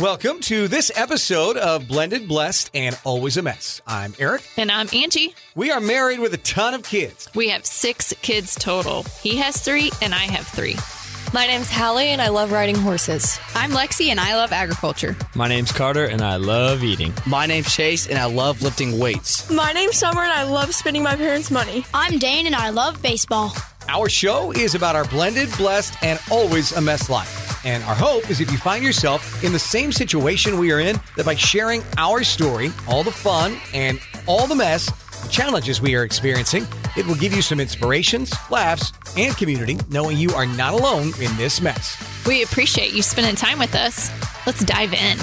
Welcome to this episode of Blended, Blessed, and Always a Mess. I'm Aric. And I'm Angie. We are married with a ton of kids. We have six kids total. He has three, and I have three. My name's Hallie, and I love riding horses. I'm Lexi, and I love agriculture. My name's Carter, and I love eating. My name's Chase, and I love lifting weights. My name's Summer, and I love spending my parents' money. I'm Dane, and I love baseball. Our show is about our blended, blessed, and always a mess life. And our hope is if you find yourself in the same situation we are in, that by sharing our story, all the fun and all the mess, the challenges we are experiencing, it will give you some inspirations, laughs, and community, knowing you are not alone in this mess. We appreciate you spending time with us. Let's dive in.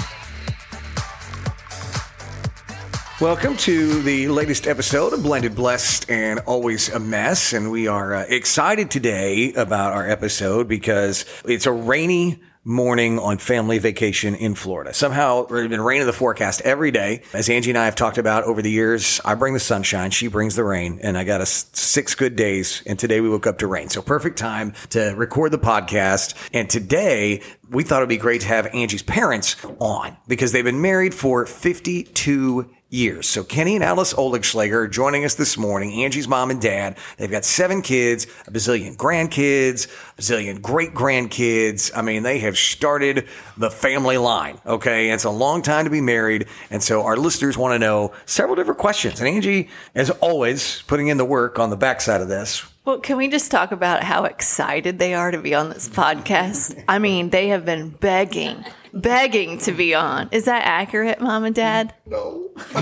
Welcome to the latest episode of Blended, Blessed, and Always a Mess. And we are uh, excited today about our episode because it's a rainy morning on family vacation in Florida. Somehow there's been rain in the forecast every day. As Angie and I have talked about over the years, I bring the sunshine, she brings the rain, and I got us six good days. And today we woke up to rain. So perfect time to record the podcast. And today we thought it'd be great to have Angie's parents on because they've been married for 52 years. So Kenny and Alice Oligschlaeger are joining us this morning, Angie's mom and dad. They've got seven kids, a bazillion grandkids, a bazillion great grandkids. I mean, they have started the family line. Okay. It's a long time to be married. And so our listeners want to know several different questions. And Angie, as always, putting in the work on the backside of this. Well, can we just talk about how excited they are to be on this podcast? I mean, they have been begging, begging to be on. Is that accurate, mom and dad? No.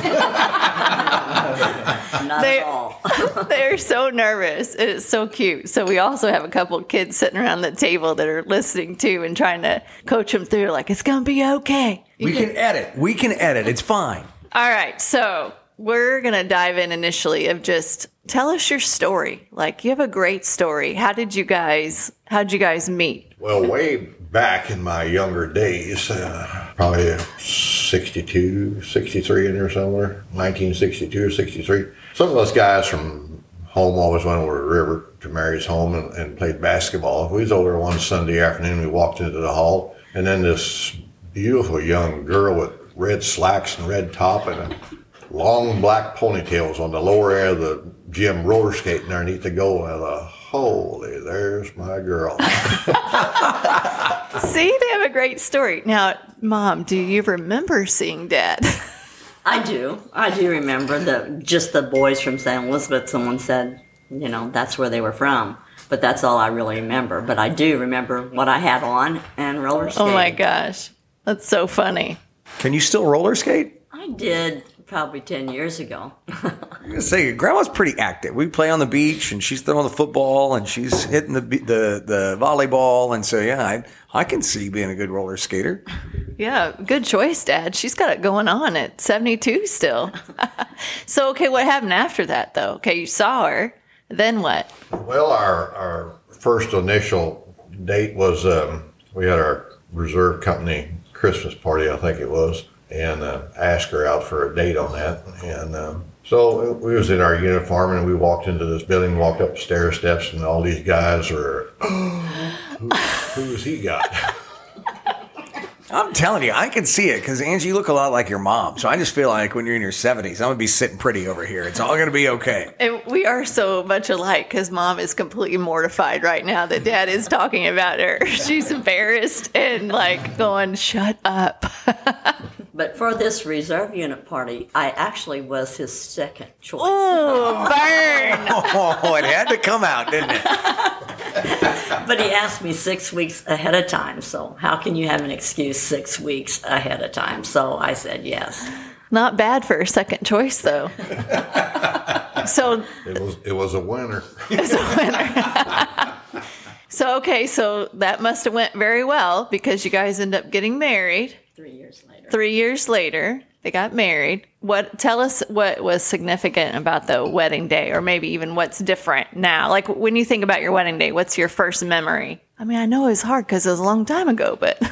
Not they, at all. they're so nervous. It's so cute. So we also have a couple of kids sitting around the table that are listening to and trying to coach them through like, it's going to be okay. We can edit. We can edit. It's fine. All right. So we're going to dive in initially of just tell us your story. Like you have a great story. How did you guys, how did you guys meet? Well, way back in my younger days, uh, probably 62, 63 in there somewhere, 1962 or 63. Some of us guys from home always went over to the river to Marys Home and, and played basketball. We was over there one Sunday afternoon. We walked into the hall, and then this beautiful young girl with red slacks and red top and a long black ponytails on the lower end of the gym roller skating underneath the goal. I thought, holy, there's my girl. See, they have a great story. Now, mom, do you remember seeing dad? I do. I do remember the just the boys from St. Elizabeth. Someone said, you know, that's where they were from. But that's all I really remember. But I do remember what I had on and roller skate. oh my gosh. That's so funny. Can you still roller skate? I did probably 10 years ago. I'm gonna say grandma's pretty active. We play on the beach, and she's throwing the football, and she's hitting the the the volleyball, and so yeah, I I can see being a good roller skater. Yeah, good choice, Dad. She's got it going on at 72 still. so, okay, what happened after that, though? Okay, you saw her. Then what? Well, our, our first initial date was um, we had our reserve company Christmas party, I think it was, and uh, asked her out for a date on that. And um, so we was in our uniform, and we walked into this building, walked up the stair steps, and all these guys were, who, who's he got? I'm telling you, I can see it because Angie, you look a lot like your mom. So I just feel like when you're in your 70s, I'm gonna be sitting pretty over here. It's all gonna be okay. And we are so much alike because mom is completely mortified right now that dad is talking about her. She's embarrassed and like going, shut up. But for this reserve unit party, I actually was his second choice. Ooh, burn. Oh, it had to come out, didn't it? But he asked me six weeks ahead of time. So how can you have an excuse six weeks ahead of time? So I said yes. Not bad for a second choice, though. so It was it was a winner. it's a winner. so okay, so that must have went very well because you guys end up getting married. Three years later. They got married. What tell us what was significant about the wedding day, or maybe even what's different now? Like when you think about your wedding day, what's your first memory? I mean, I know it was hard because it was a long time ago, but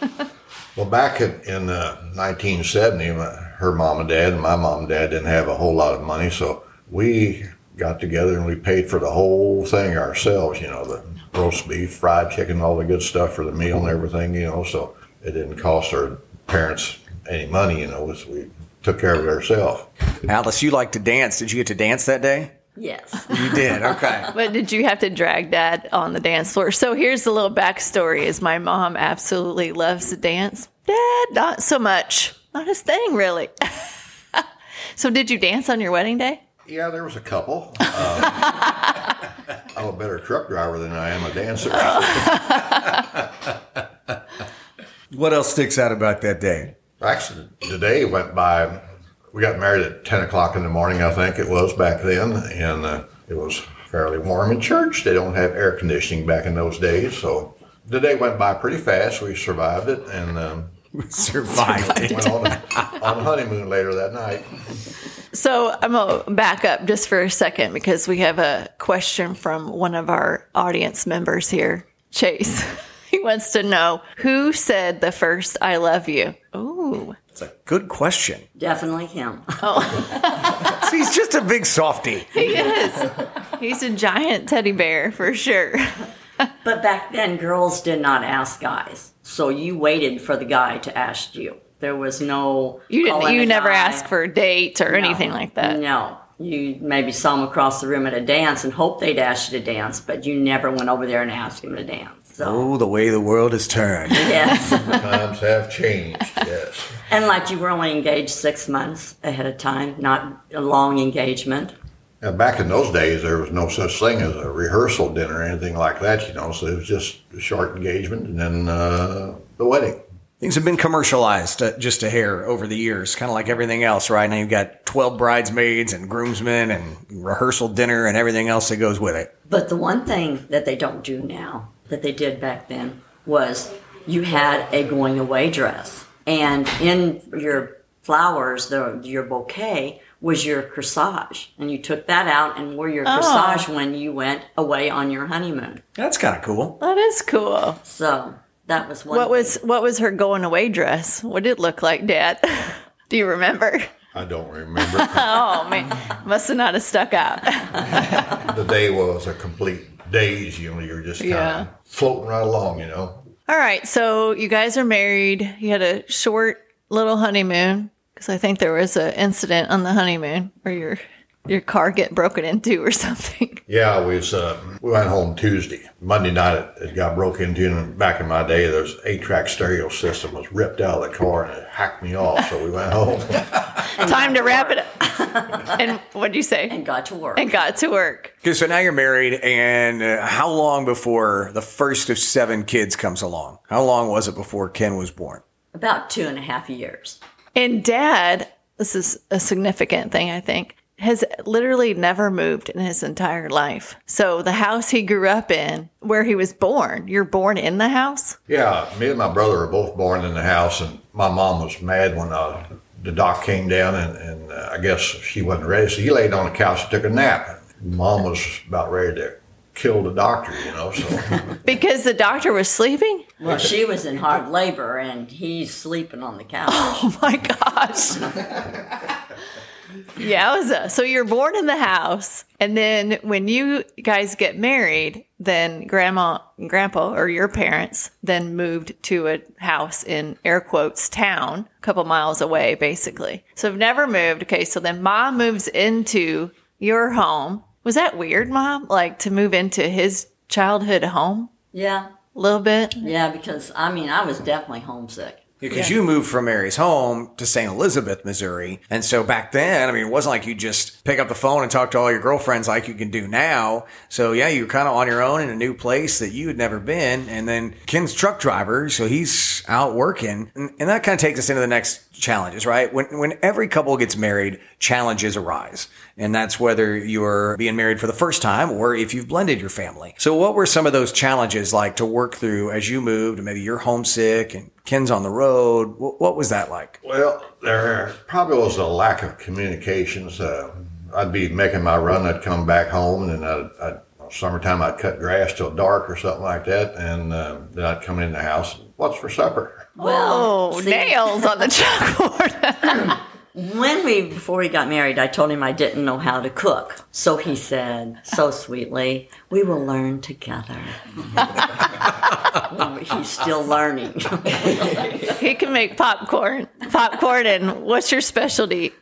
Well, back in, uh, 1970, my, her mom and dad and my mom and dad didn't have a whole lot of money, so we got together and we paid for the whole thing ourselves. You know, the roast beef, fried chicken, all the good stuff for the meal and everything. You know, so it didn't cost her parents any money, you know, was we took care of it ourselves. Alice, you like to dance. Did you get to dance that day? Yes. You did. Okay. But did you have to drag dad on the dance floor? So here's the little backstory: is my mom absolutely loves to dance. Dad, not so much. Not his thing, really. so did you dance on your wedding day? Yeah, there was a couple. Uh, I'm a better truck driver than I am a dancer. What else sticks out about that day? Actually, the day went by. We got married at 10 o'clock in the morning, I think it was back then, and uh, it was fairly warm in church. They don't have air conditioning back in those days, so the day went by pretty fast. We survived it and um, Survived it. went on a, on a honeymoon later that night. So I'm gonna back up just for a second because we have a question from one of our audience members here, Chase. He wants to know who said the first "I love you." Ooh, It's a good question. Definitely him. Oh. See, he's just a big softy. he is. He's a giant teddy bear for sure. But back then, girls did not ask guys. So you waited for the guy to ask you. There was no. You didn't. You never guy. asked for a date or No. anything like that. No. You maybe saw him across the room at a dance and hoped they'd ask you to dance, but you never went over there and asked him to dance. So, Oh, the way the world has turned. yes. Times have changed, yes. and like you were only engaged six months ahead of time, not a long engagement. Now, back in those days, there was no such thing as a rehearsal dinner or anything like that, you know, so it was just a short engagement and then uh, the wedding. Things have been commercialized uh, just a hair over the years, kind of like everything else, right? Now you've got 12 bridesmaids and groomsmen and rehearsal dinner and everything else that goes with it. But the one thing that they don't do now that they did back then was you had a going away dress, and in your flowers, the your bouquet was your corsage, and you took that out and wore your oh. corsage when you went away on your honeymoon. That's kind of cool. That is cool. So that was one. What thing. was what was her going away dress? What did it look like, Dad? Do you remember? I don't remember. Oh man, must have not have stuck out. the day was a complete daze, you know, you're just kind Yeah. of floating right along, you know. All right, so you guys are married. You had a short little honeymoon because I think there was an incident on the honeymoon where your your car get broken into or something. Yeah, we was uh, we went home Tuesday. Monday night it, it got broke into, and back in my day, there's eight track stereo system was ripped out of the car and it hacked me off. So we went home. Time to wrap it up. and what'd you say? and got to work. And got to work. Okay, so now you're married, and uh, how long before the first of seven kids comes along? How long was it before Ken was born? About two and a half years. And Dad, this is a significant thing, I think, has literally never moved in his entire life. So the house he grew up in, where he was born, you're born in the house. yeah, me and my brother were both born in the house, and my mom was mad when uh, the doc came down, and, and uh, I guess she wasn't ready. So he laid on the couch and took a nap. Mom was about ready to kill the doctor, you know. So Because the doctor was sleeping? Well, she was in hard labor, and he's sleeping on the couch. Oh my gosh. Yowza. So you're born in the house, and then when you guys get married, then grandma and grandpa or your parents then moved to a house in air quotes town, a couple miles away, basically. So I've never moved. Okay, so then mom moves into your home. Was that weird, mom? Like to move into his childhood home Yeah, a little bit? yeah, because I mean, I was definitely homesick. Because you moved from Marys Home to St. Elizabeth, Missouri. And so back then, I mean, it wasn't like you just pick up the phone and talk to all your girlfriends like you can do now. So yeah, you were kind of on your own in a new place that you had never been. And then Ken's truck driver, so he's out working. And, and that kind of takes us into the next challenges, right? When, when every couple gets married, challenges arise. And that's whether you're being married for the first time or if you've blended your family. So what were some of those challenges like to work through as you moved? Maybe you're homesick and Ken's on the road. What, what was that like? Well, there probably was a lack of communications. Uh, I'd be making my run. I'd come back home, and then I'd, I'd summertime I'd cut grass till dark or something like that, and uh, then I'd come in the house. What's for supper? Well, Oh, see, nails on the chalkboard. when we before we got married, I told him I didn't know how to cook. So he said, so sweetly, "We will learn together." He's still learning. he can make popcorn. Popcorn, and what's your specialty?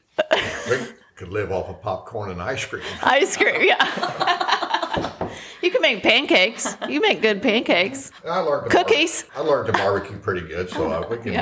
We could live off of popcorn and ice cream. Ice cream, yeah. you can make pancakes. You make good pancakes. I learned to Cookies. bar- I learned to barbecue pretty good, so uh, we can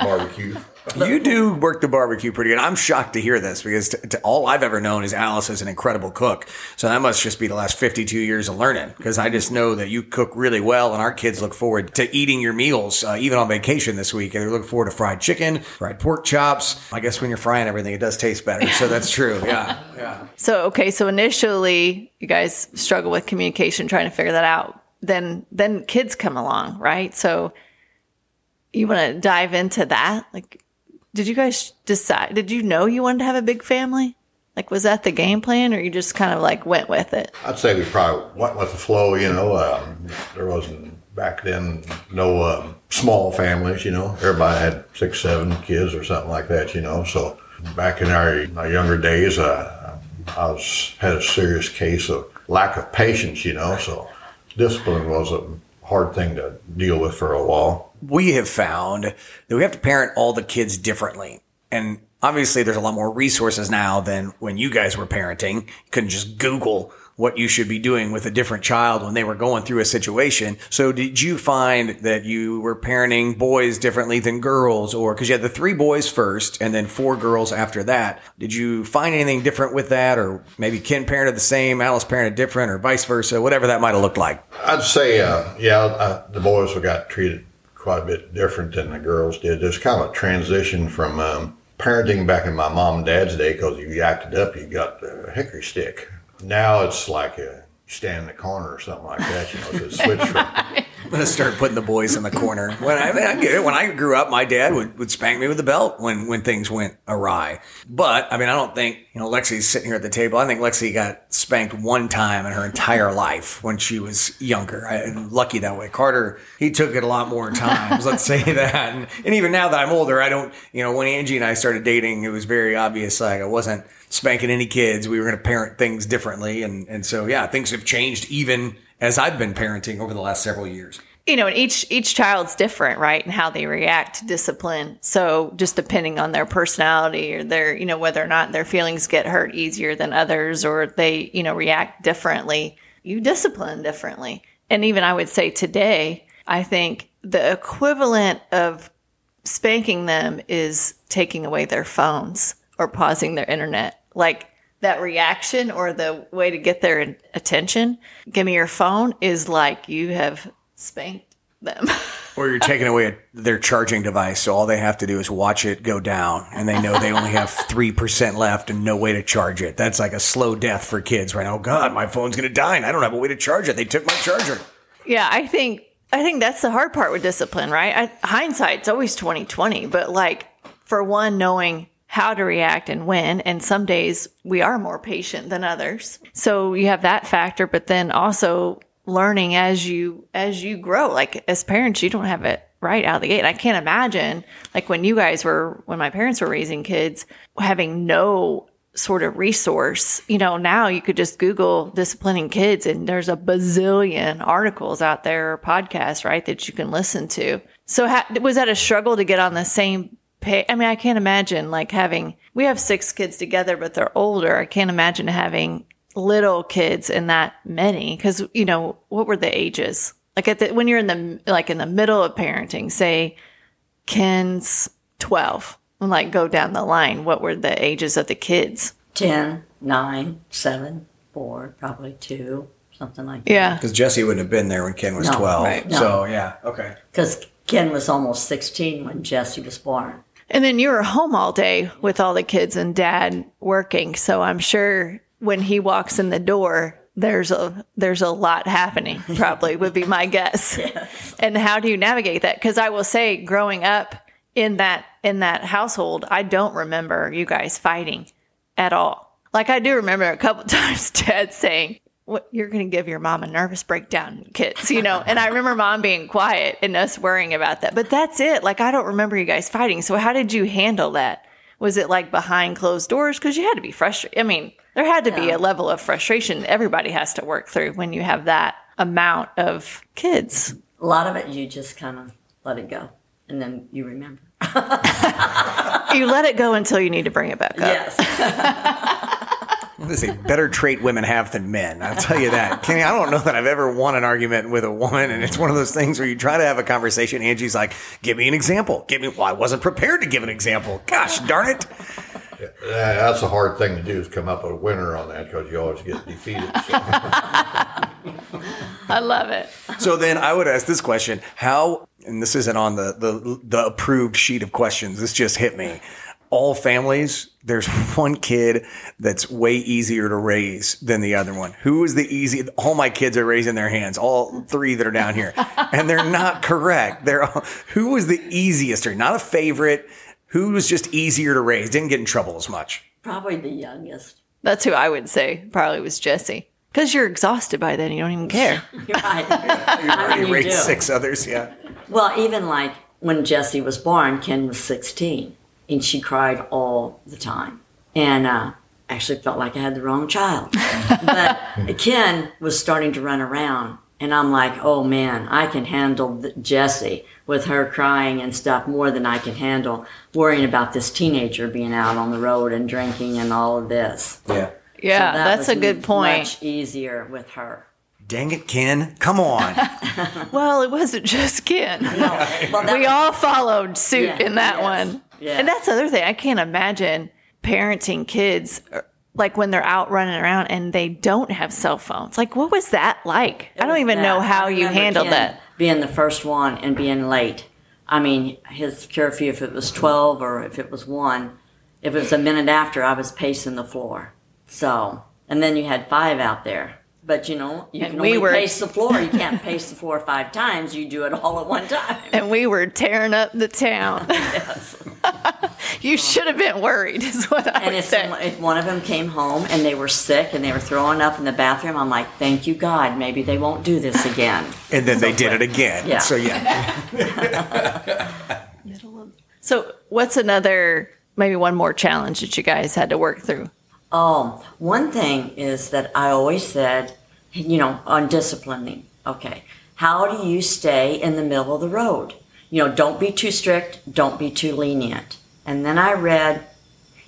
barbecue. You do work the barbecue pretty good. I'm shocked to hear this because t- t- all I've ever known is Alice is an incredible cook. So that must just be the last 52 years of learning because I just know that you cook really well and our kids look forward to eating your meals, uh, even on vacation this week. And they're looking forward to fried chicken, fried pork chops. I guess when you're frying everything, it does taste better. So that's true. Yeah. Yeah. So okay, so initially you guys struggle with communication, trying to figure that out. Then then kids come along, right? So you want to dive into that? Like, did you guys decide? Did you know you wanted to have a big family? Like, was that the game plan, or you just kind of like went with it? I'd say we probably went with the flow. You know, um, there wasn't back then no um, small families. You know, everybody had six, seven kids or something like that. You know, so back in our, our younger days, uh, I was had a serious case of lack of patience. You know, so discipline was a hard thing to deal with for a while. We have found that we have to parent all the kids differently. And obviously there's a lot more resources now than when you guys were parenting. You couldn't just Google what you should be doing with a different child when they were going through a situation. So did you find that you were parenting boys differently than girls or cause you had the three boys first and then four girls after that. Did you find anything different with that or maybe Ken parented the same, Alice parented different or vice versa, whatever that might have looked like? I'd say, uh, yeah, uh, the boys were got treated quite a bit different than the girls did. There's kind of a transition from um, parenting back in my mom and dad's day because you acted up, you got the hickory stick. Now it's like a stand in the corner or something like that. You know, it's a switch from gonna start putting the boys in the corner. When I, I, mean, I get it. When I grew up, my dad would, would spank me with the belt when when things went awry. But I mean, I don't think you know Lexi's sitting here at the table. I think Lexi got spanked one time in her entire life when she was younger. I, lucky that way. Carter, he took it a lot more times. let's say that. And, and even now that I'm older, I don't. You know, when Angie and I started dating, it was very obvious. Like I wasn't spanking any kids. We were going to parent things differently, and and so yeah, things have changed even as I've been parenting over the last several years. you know, and each each child's different, right, and how they react to discipline. So just depending on their personality or their, you know, whether or not their feelings get hurt easier than others, or they, you know, react differently, you discipline differently. And even I would say today, I think the equivalent of spanking them is taking away their phones or pausing their internet. Like that reaction or the way to get their attention, give me your phone, is like you have spanked them. Or you're taking away their charging device, so all they have to do is watch it go down, and they know they only have three percent left and no way to charge it. That's like a slow death for kids right now. Oh God, my phone's gonna die, and I don't have a way to charge it. They took my charger. yeah, I think I think that's the hard part with discipline, right? I, hindsight's always twenty twenty, but like for one, knowing how to react and when, and some days we are more patient than others. So you have that factor, but then also learning as you as you grow. Like as parents, you don't have it right out of the gate. I can't imagine like when you guys were when my parents were raising kids, having no sort of resource. You know, now you could just Google disciplining kids and there's a bazillion articles out there podcasts, right, that you can listen to. So ha- was that a struggle to get on the same page? I mean, I can't imagine like having, we have six kids together, but they're older. I can't imagine having little kids and that many because, you know, what were the ages? Like at the, when you're in the, like in the middle of parenting, say Ken's 12 and like go down the line, what were the ages of the kids? 10, 9, 7, 4, probably 2, something like that. Yeah. Because Jesse wouldn't have been there when Ken was No, twelve. right. No. So yeah, okay. Because Ken was almost 16 when Jesse was born. And then you were home all day with all the kids and dad working. So I'm sure when he walks in the door, there's a there's a lot happening, probably would be my guess. And how do you navigate that? Because I will say, growing up in that in that household, I don't remember you guys fighting at all. Like I do remember a couple times dad saying, what you're going to give your mom a nervous breakdown, kids, you know? And I remember mom being quiet and us worrying about that. But that's it. Like, I don't remember you guys fighting. So, how did you handle that? was it like behind closed doors? Because you had to be frustrated. I mean, there had to be a level of frustration everybody has to work through when you have that amount of kids. A lot of it, you just kind of let it go, and then you remember. you let it go until you need to bring it back up. Yes. This is a better trait women have than men. I'll tell you that. Kenny, I don't know that I've ever won an argument with a woman. And it's one of those things where you try to have a conversation. Angie's like, give me an example. Give me, well, I wasn't prepared to give an example. Gosh darn it. Yeah, That's a hard thing to do is come up with a winner on that because you always get defeated. So. I love it. So then I would ask this question: How? And this isn't on the the, the approved sheet of questions. This just hit me. All families, there's one kid that's way easier to raise than the other one. Who is the easy? All my kids are raising their hands. All three that are down here, and they're not correct. They're all, who was the easiest or not a favorite? Who was just easier to raise? Didn't get in trouble as much. Probably the youngest. That's who I would say probably was Jesse. Because you're exhausted by then. You don't even care. You're right. You I already you raised do. six others. Yeah. Well, even like when Jesse was born, Ken was 16, and she cried all the time. And uh, actually felt like I had the wrong child. but Ken was starting to run around, and I'm like, oh man, I can handle th- Jessie with her crying and stuff more than I can handle worrying about this teenager being out on the road and drinking and all of this. Yeah. Yeah, So that that's was a good point. Much easier with her. Dang it, Ken! Come on. Well, it wasn't just Ken. Well, we was- all followed suit Yeah, in that yes, one. Yeah. And that's the other thing. I can't imagine parenting kids uh, like when they're out running around and they don't have cell phones. Like, what was that like? I don't even know how you handled Ken that. Being the first one and being late. I mean, his curfew, if it was 12 or if it was 1, if it was a minute after, I was pacing the floor. So, and then you had five out there. But you know, you And can we only were- pace the floor. You can't pace the floor five times. You do it all at one time. And we were tearing up the town. you should have been worried, is what I And would if, say. some- if one of them came home and they were sick and they were throwing up in the bathroom, I'm like, thank you, God. Maybe they won't do this again. And then they did it again. Yeah. So yeah. So, what's another, maybe one more challenge that you guys had to work through? Oh, one thing is that I always said, you know, on disciplining. Okay, how do you stay in the middle of the road? You know, don't be too strict, don't be too lenient. And then I read,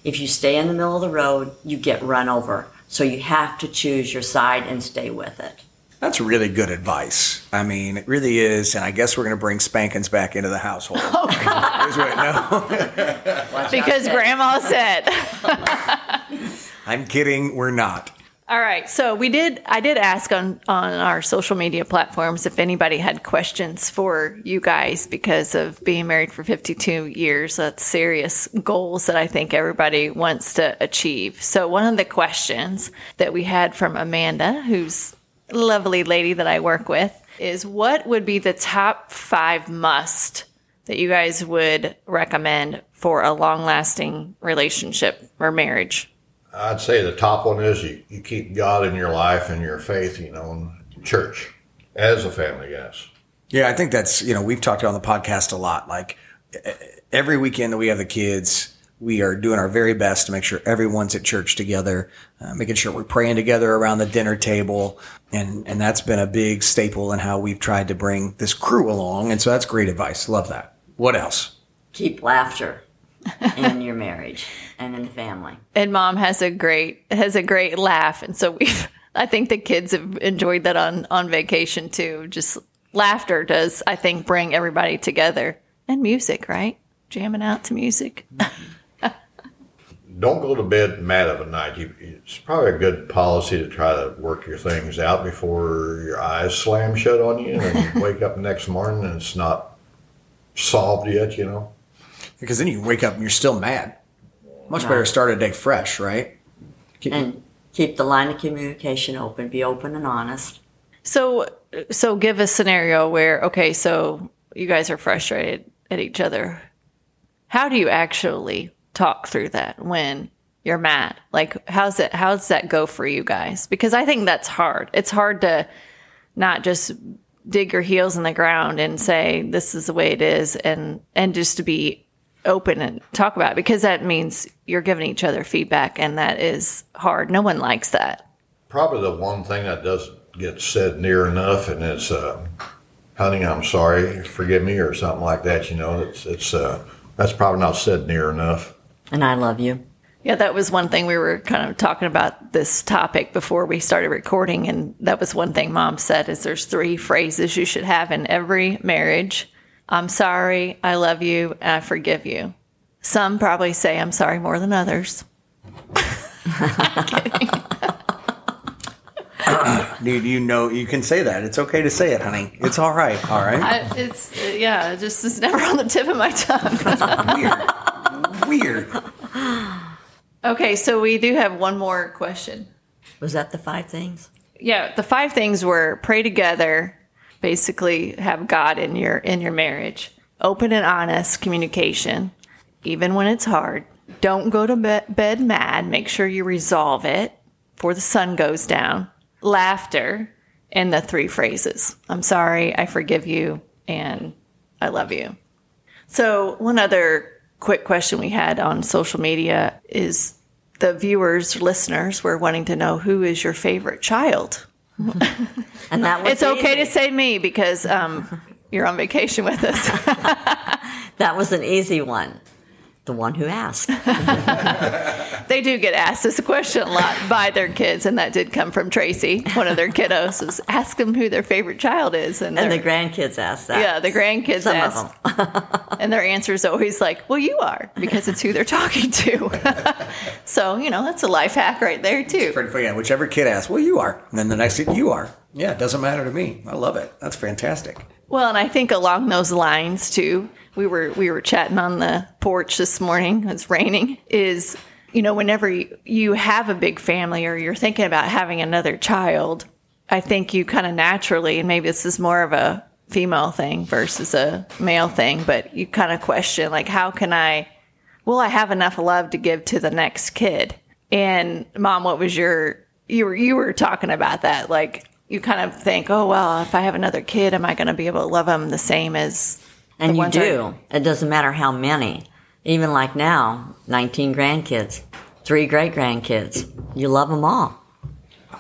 if you stay in the middle of the road, you get run over. So you have to choose your side and stay with it. That's really good advice. I mean, it really is. And I guess we're going to bring spankings back into the household. Oh, God. no, Because grandma said. I'm kidding. We're not. All right. So we did. I did ask on on our social media platforms if anybody had questions for you guys because of being married for 52 years. That's serious goals that I think everybody wants to achieve. So one of the questions that we had from Amanda, who's lovely lady that I work with, is what would be the top five must that you guys would recommend for a long lasting relationship or marriage? I'd say the top one is you, you keep God in your life and your faith, you know, and church as a family, yes. Yeah, I think that's, you know, we've talked on the podcast a lot. Like every weekend that we have the kids, we are doing our very best to make sure everyone's at church together, uh, making sure we're praying together around the dinner table. And, and that's been a big staple in how we've tried to bring this crew along. And so that's great advice. Love that. What else? Keep laughter in your marriage and in the family. and mom has a great has a great laugh and so we've i think the kids have enjoyed that on on vacation too just laughter does i think bring everybody together and music right jamming out to music Don't go to bed mad of a night. You, it's probably a good policy to try to work your things out before your eyes slam shut on you and you wake up next morning and it's not solved yet, you know. Because then you wake up and you're still mad. Much better start a day fresh, right? And keep the line of communication open. Be open and honest. so so give a scenario where okay so you guys are frustrated at each other how do you actually talk through that when you're mad like how's it how's that go for you guys because i think that's hard it's hard to not just dig your heels in the ground and say this is the way it is and and just to be open and talk about it because that means you're giving each other feedback and that is hard. No one likes that. Probably the one thing that doesn't get said near enough, and it's, uh, honey, I'm sorry, forgive me, or something like that. You know, it's it's uh, that's probably not said near enough. And I love you. Yeah, that was one thing we were kind of talking about this topic before we started recording, and that was one thing Mom said: is there's three phrases you should have in every marriage. I'm sorry, I love you, and I forgive you. Some probably say I'm sorry more than others. Dude, you know you can say that. It's okay to say it, honey. It's all right. All right. I, it's yeah, it just is never on the tip of my tongue. Weird. Weird. Okay, so we do have one more question. Was that the five things? Yeah, the five things were pray together, basically have God in your in your marriage. Open and honest communication, even when it's hard. Don't go to be- bed mad. Make sure you resolve it before the sun goes down. Laughter, and the three phrases: "I'm sorry," "I forgive you," and "I love you." So, one other quick question we had on social media is the viewers, listeners were wanting to know who is your favorite child. And that was It's okay to say me because um, you're on vacation with us. That was an easy one. The one who asked. they do get asked this question a lot by their kids, and that did come from Tracy, one of their kiddos. Is ask them who their favorite child is, and, And the grandkids asked that. yeah, the grandkids Some ask, of them. and their answer is always like, "Well, you are," because it's who they're talking to. so you know that's a life hack right there too. Pretty funny. Yeah, whichever kid asks, well, you are. And then the next kid, you are. Yeah, it doesn't matter to me. I love it. That's fantastic. Well, and I think along those lines too, we were we were chatting on the porch this morning. It's raining. Is you know whenever you, have a big family or you're thinking about having another child, I think you kind of naturally, and maybe this is more of a female thing versus a male thing, but you kind of question like, how can I? Will I have enough love to give to the next kid? And mom, what was your you were you were talking about that like you kind of think, oh well, if I have another kid, am I going to be able to love them the same as? And you do. It doesn't matter how many. Even like now, 19 grandkids, three great grandkids. You love them all.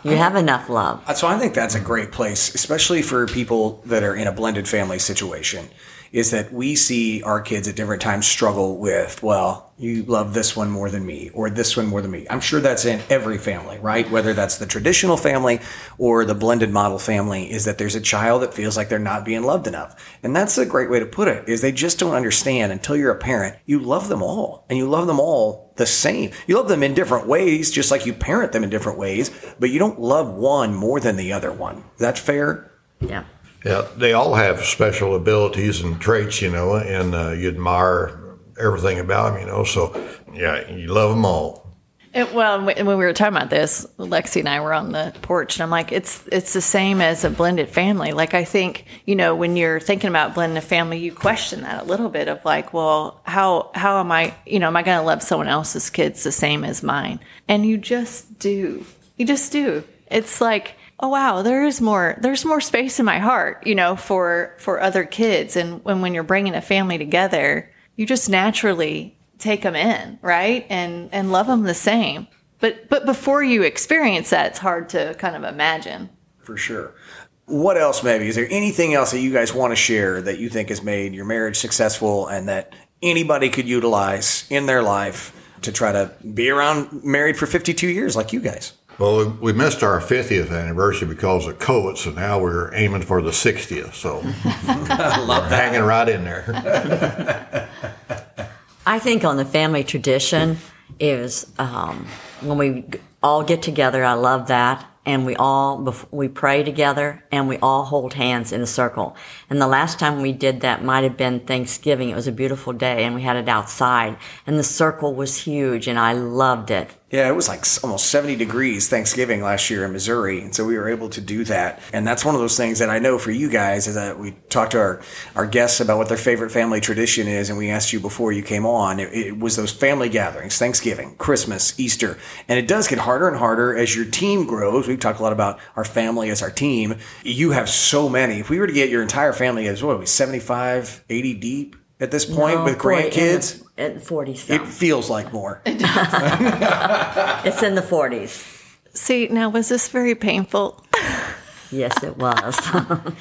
You have enough love. So I think that's a great place, especially for people that are in a blended family situation, is that we see our kids at different times struggle with, well, you love this one more than me, or this one more than me. I'm sure that's in every family, right? Whether that's the traditional family or the blended model family, is that there's a child that feels like they're not being loved enough. And that's a great way to put it, is they just don't understand until you're a parent. You love them all, and you love them all the same. You love them in different ways, just like you parent them in different ways, but you don't love one more than the other one. That's fair? Yeah. Yeah, they all have special abilities and traits, you know, and uh, you admire everything about them, you know. So, yeah, you love them all. It, well, when when we were talking about this, Lexi and I were on the porch, and I'm like, it's it's the same as a blended family. Like I think, you know, when you're thinking about blending a family, you question that a little bit of like, well, how how am I, you know, am I going to love someone else's kids the same as mine? And you just do, you just do. It's like, oh wow, there is more. There's more space in my heart, you know, for for other kids. And when when you're bringing a family together, you just naturally take them in, right? And and love them the same. But but before you experience that, it's hard to kind of imagine. For sure. What else, maybe? Is there anything else that you guys want to share that you think has made your marriage successful and that anybody could utilize in their life to try to be around married for 52 years like you guys? Well, we, we missed our 50th anniversary because of COVID, so now we're aiming for the 60th. So, we're hanging right in there. I think on the family tradition is um, when we all get together. I love that, and we all we pray together, and we all hold hands in a circle. And the last time we did that might have been Thanksgiving. It was a beautiful day, and we had it outside, and the circle was huge, and I loved it. Yeah, it was like almost 70 degrees Thanksgiving last year in Missouri. And so we were able to do that. And that's one of those things that I know for you guys is that we talked to our, our guests about what their favorite family tradition is. And we asked you before you came on, it, it was those family gatherings, Thanksgiving, Christmas, Easter. And it does get harder and harder as your team grows. We've talked a lot about our family as our team. You have so many. If we were to get your entire family as are we 75, 80 deep? At this point No, with boy, in the- grandkids? In, 40 It feels like more. It does. It's in the 40s. See, now was this very painful? Yes, it was.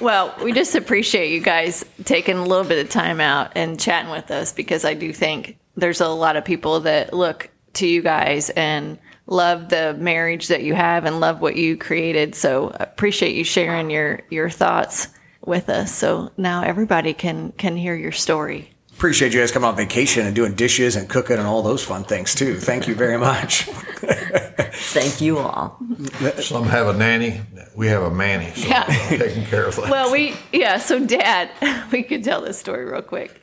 Well, we just appreciate you guys taking a little bit of time out and chatting with us because I do think there's a lot of people that look to you guys and love the marriage that you have and love what you created. So I appreciate you sharing your your thoughts with us. So now everybody can can hear your story. Appreciate you guys coming on vacation and doing dishes and cooking and all those fun things too. Thank you very much. Thank you all. Some have a nanny. We have a manny. So Yeah. Taking care of that. Well, we yeah. So, Dad, we could tell this story real quick.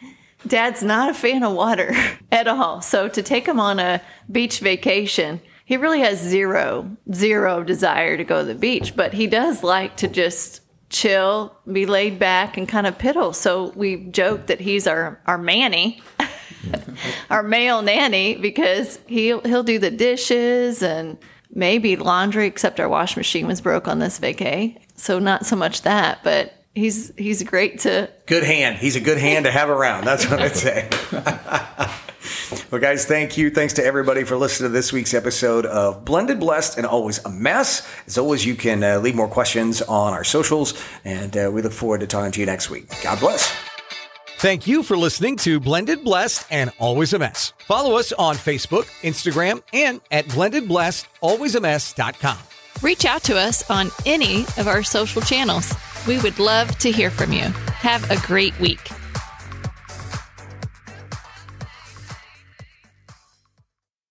Dad's not a fan of water at all. So to take him on a beach vacation, he really has zero zero desire to go to the beach, but he does like to just chill, be laid back, and kind of piddle. So we joke that he's our our manny. our male nanny because he'll he'll do the dishes and maybe laundry except our wash machine was broke on this vacay so not so much that but he's he's great to Good hand. He's a good hand to have around. That's what I'd say. well, guys, thank you. Thanks to everybody for listening to this week's episode of Blended, Blessed, and Always a Mess. As always, you can uh, leave more questions on our socials, and uh, we look forward to talking to you next week. God bless. Thank you for listening to Blended, Blessed, and Always a Mess. Follow us on Facebook, Instagram, and at blendedblessedalwaysamess.com. Reach out to us on any of our social channels. We would love to hear from you. Have a great week.